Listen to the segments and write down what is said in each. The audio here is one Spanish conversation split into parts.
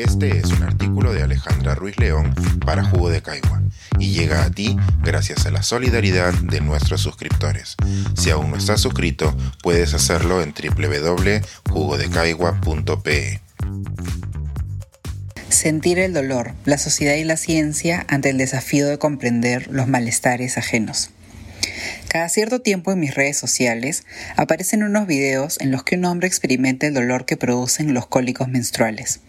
Este es un artículo de Alejandra Ruiz León para Jugo de Caigua y llega a ti gracias a la solidaridad de nuestros suscriptores. Si aún no estás suscrito, puedes hacerlo en www.jugodecaigua.pe. Sentir el dolor, la sociedad y la ciencia ante el desafío de comprender los malestares ajenos. Cada cierto tiempo en mis redes sociales aparecen unos videos en los que un hombre experimenta el dolor que producen los cólicos menstruales.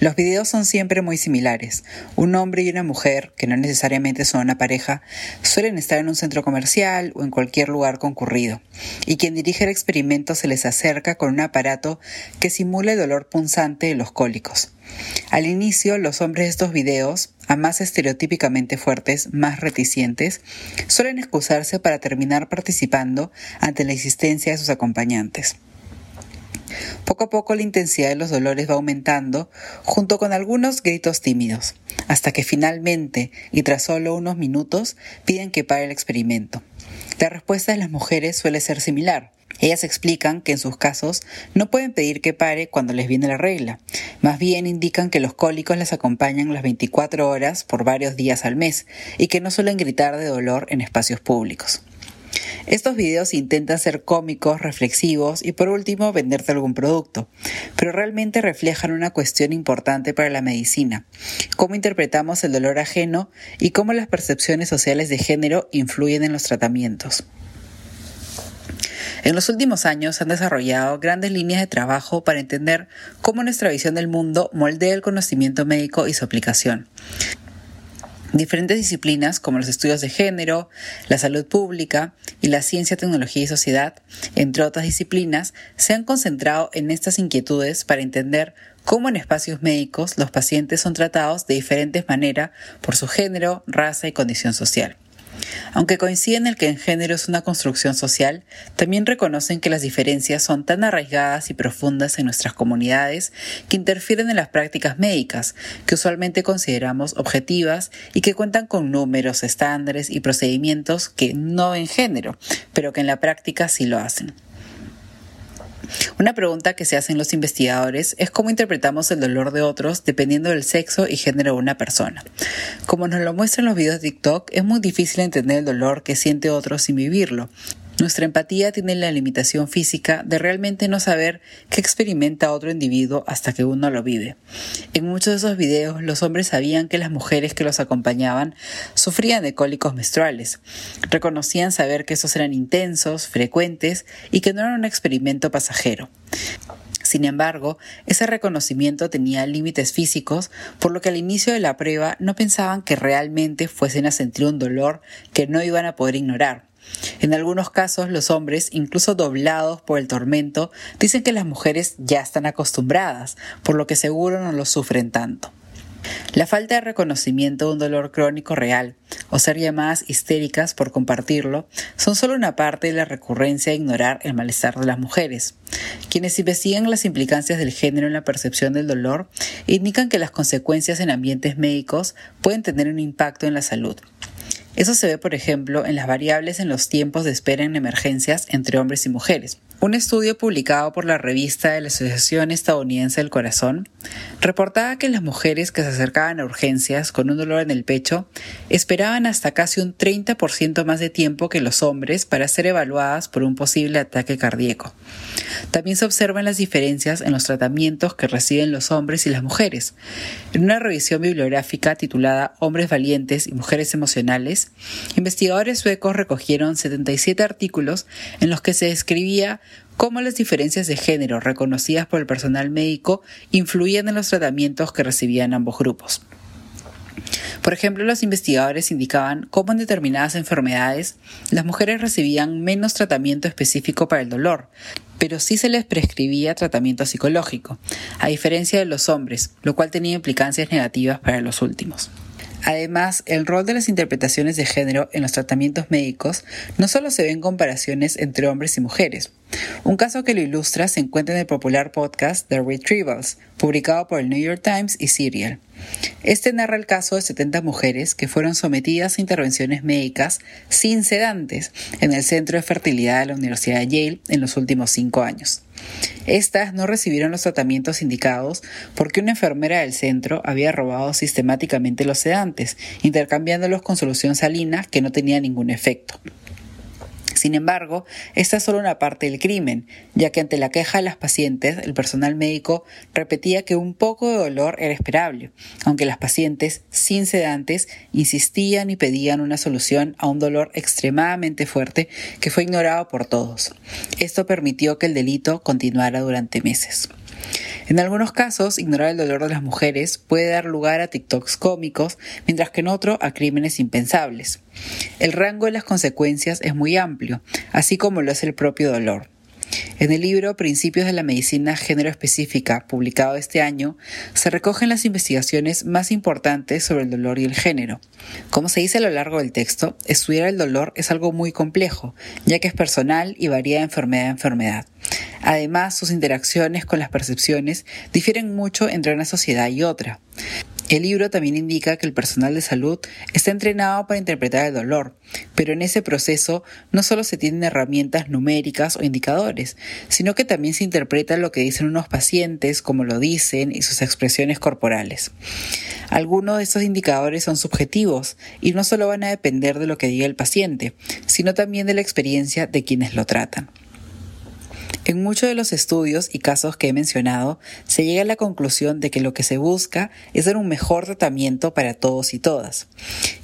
Los videos son siempre muy similares. Un hombre y una mujer, que no necesariamente son una pareja, suelen estar en un centro comercial o en cualquier lugar concurrido, y quien dirige el experimento se les acerca con un aparato que simula el dolor punzante de los cólicos. Al inicio, los hombres de estos videos, a más estereotípicamente fuertes, más reticentes, suelen excusarse para terminar participando ante la existencia de sus acompañantes. Poco a poco la intensidad de los dolores va aumentando, junto con algunos gritos tímidos, hasta que finalmente, y tras solo unos minutos, piden que pare el experimento. La respuesta de las mujeres suele ser similar. Ellas explican que en sus casos no pueden pedir que pare cuando les viene la regla. Más bien indican que los cólicos les acompañan las 24 horas por varios días al mes y que no suelen gritar de dolor en espacios públicos. Estos videos intentan ser cómicos, reflexivos y por último venderte algún producto, pero realmente reflejan una cuestión importante para la medicina, cómo interpretamos el dolor ajeno y cómo las percepciones sociales de género influyen en los tratamientos. En los últimos años han desarrollado grandes líneas de trabajo para entender cómo nuestra visión del mundo moldea el conocimiento médico y su aplicación. Diferentes disciplinas como los estudios de género, la salud pública y la ciencia, tecnología y sociedad, entre otras disciplinas, se han concentrado en estas inquietudes para entender cómo en espacios médicos los pacientes son tratados de diferentes maneras por su género, raza y condición social. Aunque coinciden en que el género es una construcción social, también reconocen que las diferencias son tan arraigadas y profundas en nuestras comunidades que interfieren en las prácticas médicas, que usualmente consideramos objetivas y que cuentan con números, estándares y procedimientos que no en género, pero que en la práctica sí lo hacen. Una pregunta que se hacen los investigadores es cómo interpretamos el dolor de otros dependiendo del sexo y género de una persona. Como nos lo muestran los videos de TikTok, es muy difícil entender el dolor que siente otro sin vivirlo. Nuestra empatía tiene la limitación física de realmente no saber qué experimenta otro individuo hasta que uno lo vive. En muchos de esos videos los hombres sabían que las mujeres que los acompañaban sufrían de cólicos menstruales. Reconocían saber que esos eran intensos, frecuentes y que no eran un experimento pasajero. Sin embargo, ese reconocimiento tenía límites físicos, por lo que al inicio de la prueba no pensaban que realmente fuesen a sentir un dolor que no iban a poder ignorar. En algunos casos, los hombres, incluso doblados por el tormento, dicen que las mujeres ya están acostumbradas, por lo que seguro no lo sufren tanto. La falta de reconocimiento de un dolor crónico real o ser llamadas histéricas por compartirlo son solo una parte de la recurrencia de ignorar el malestar de las mujeres. Quienes investigan las implicancias del género en la percepción del dolor indican que las consecuencias en ambientes médicos pueden tener un impacto en la salud. Eso se ve, por ejemplo, en las variables en los tiempos de espera en emergencias entre hombres y mujeres. Un estudio publicado por la revista de la Asociación Estadounidense del Corazón reportaba que las mujeres que se acercaban a urgencias con un dolor en el pecho esperaban hasta casi un 30% más de tiempo que los hombres para ser evaluadas por un posible ataque cardíaco. También se observan las diferencias en los tratamientos que reciben los hombres y las mujeres. En una revisión bibliográfica titulada Hombres valientes y mujeres emocionales, investigadores suecos recogieron 77 artículos en los que se describía cómo las diferencias de género reconocidas por el personal médico influían en los tratamientos que recibían ambos grupos. Por ejemplo, los investigadores indicaban cómo en determinadas enfermedades las mujeres recibían menos tratamiento específico para el dolor, pero sí se les prescribía tratamiento psicológico, a diferencia de los hombres, lo cual tenía implicancias negativas para los últimos. Además, el rol de las interpretaciones de género en los tratamientos médicos no solo se ve en comparaciones entre hombres y mujeres, Un caso que lo ilustra se encuentra en el popular podcast The Retrievals, publicado por el New York Times y Serial. Este narra el caso de 70 mujeres que fueron sometidas a intervenciones médicas sin sedantes en el Centro de Fertilidad de la Universidad de Yale en los últimos cinco años. Estas no recibieron los tratamientos indicados porque una enfermera del centro había robado sistemáticamente los sedantes, intercambiándolos con solución salina que no tenía ningún efecto. Sin embargo, esta es solo una parte del crimen, ya que ante la queja de las pacientes, el personal médico repetía que un poco de dolor era esperable, aunque las pacientes, sin sedantes, insistían y pedían una solución a un dolor extremadamente fuerte que fue ignorado por todos. Esto permitió que el delito continuara durante meses. En algunos casos, ignorar el dolor de las mujeres puede dar lugar a TikToks cómicos, mientras que en otro a crímenes impensables. El rango de las consecuencias es muy amplio, así como lo es el propio dolor. En el libro Principios de la Medicina Género Específica, publicado este año, se recogen las investigaciones más importantes sobre el dolor y el género. Como se dice a lo largo del texto, estudiar el dolor es algo muy complejo, ya que es personal y varía de enfermedad a enfermedad. Además, sus interacciones con las percepciones difieren mucho entre una sociedad y otra. El libro también indica que el personal de salud está entrenado para interpretar el dolor, pero en ese proceso no solo se tienen herramientas numéricas o indicadores, sino que también se interpreta lo que dicen unos pacientes, como lo dicen y sus expresiones corporales. Algunos de estos indicadores son subjetivos y no solo van a depender de lo que diga el paciente, sino también de la experiencia de quienes lo tratan. En muchos de los estudios y casos que he mencionado, se llega a la conclusión de que lo que se busca es dar un mejor tratamiento para todos y todas.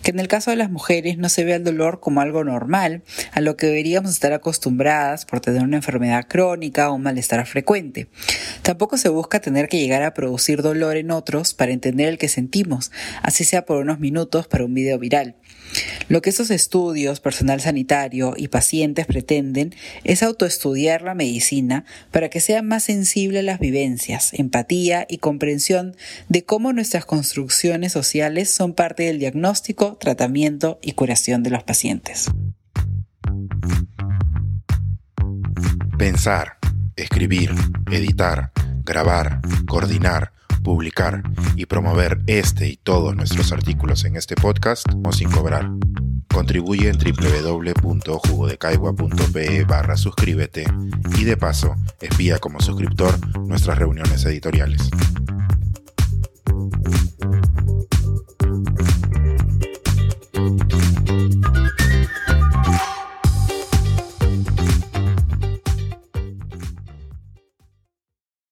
Que en el caso de las mujeres no se ve el dolor como algo normal, a lo que deberíamos estar acostumbradas por tener una enfermedad crónica o un malestar frecuente. Tampoco se busca tener que llegar a producir dolor en otros para entender el que sentimos, así sea por unos minutos para un video viral. Lo que esos estudios, personal sanitario y pacientes pretenden es autoestudiar la medicina para que sea más sensible a las vivencias, empatía y comprensión de cómo nuestras construcciones sociales son parte del diagnóstico, tratamiento y curación de los pacientes. Pensar, escribir, editar, grabar, coordinar, publicar y promover este y todos nuestros artículos en este podcast o sin cobrar. Contribuye en www.jugodecaigua.pe barra suscríbete y de paso espía como suscriptor nuestras reuniones editoriales.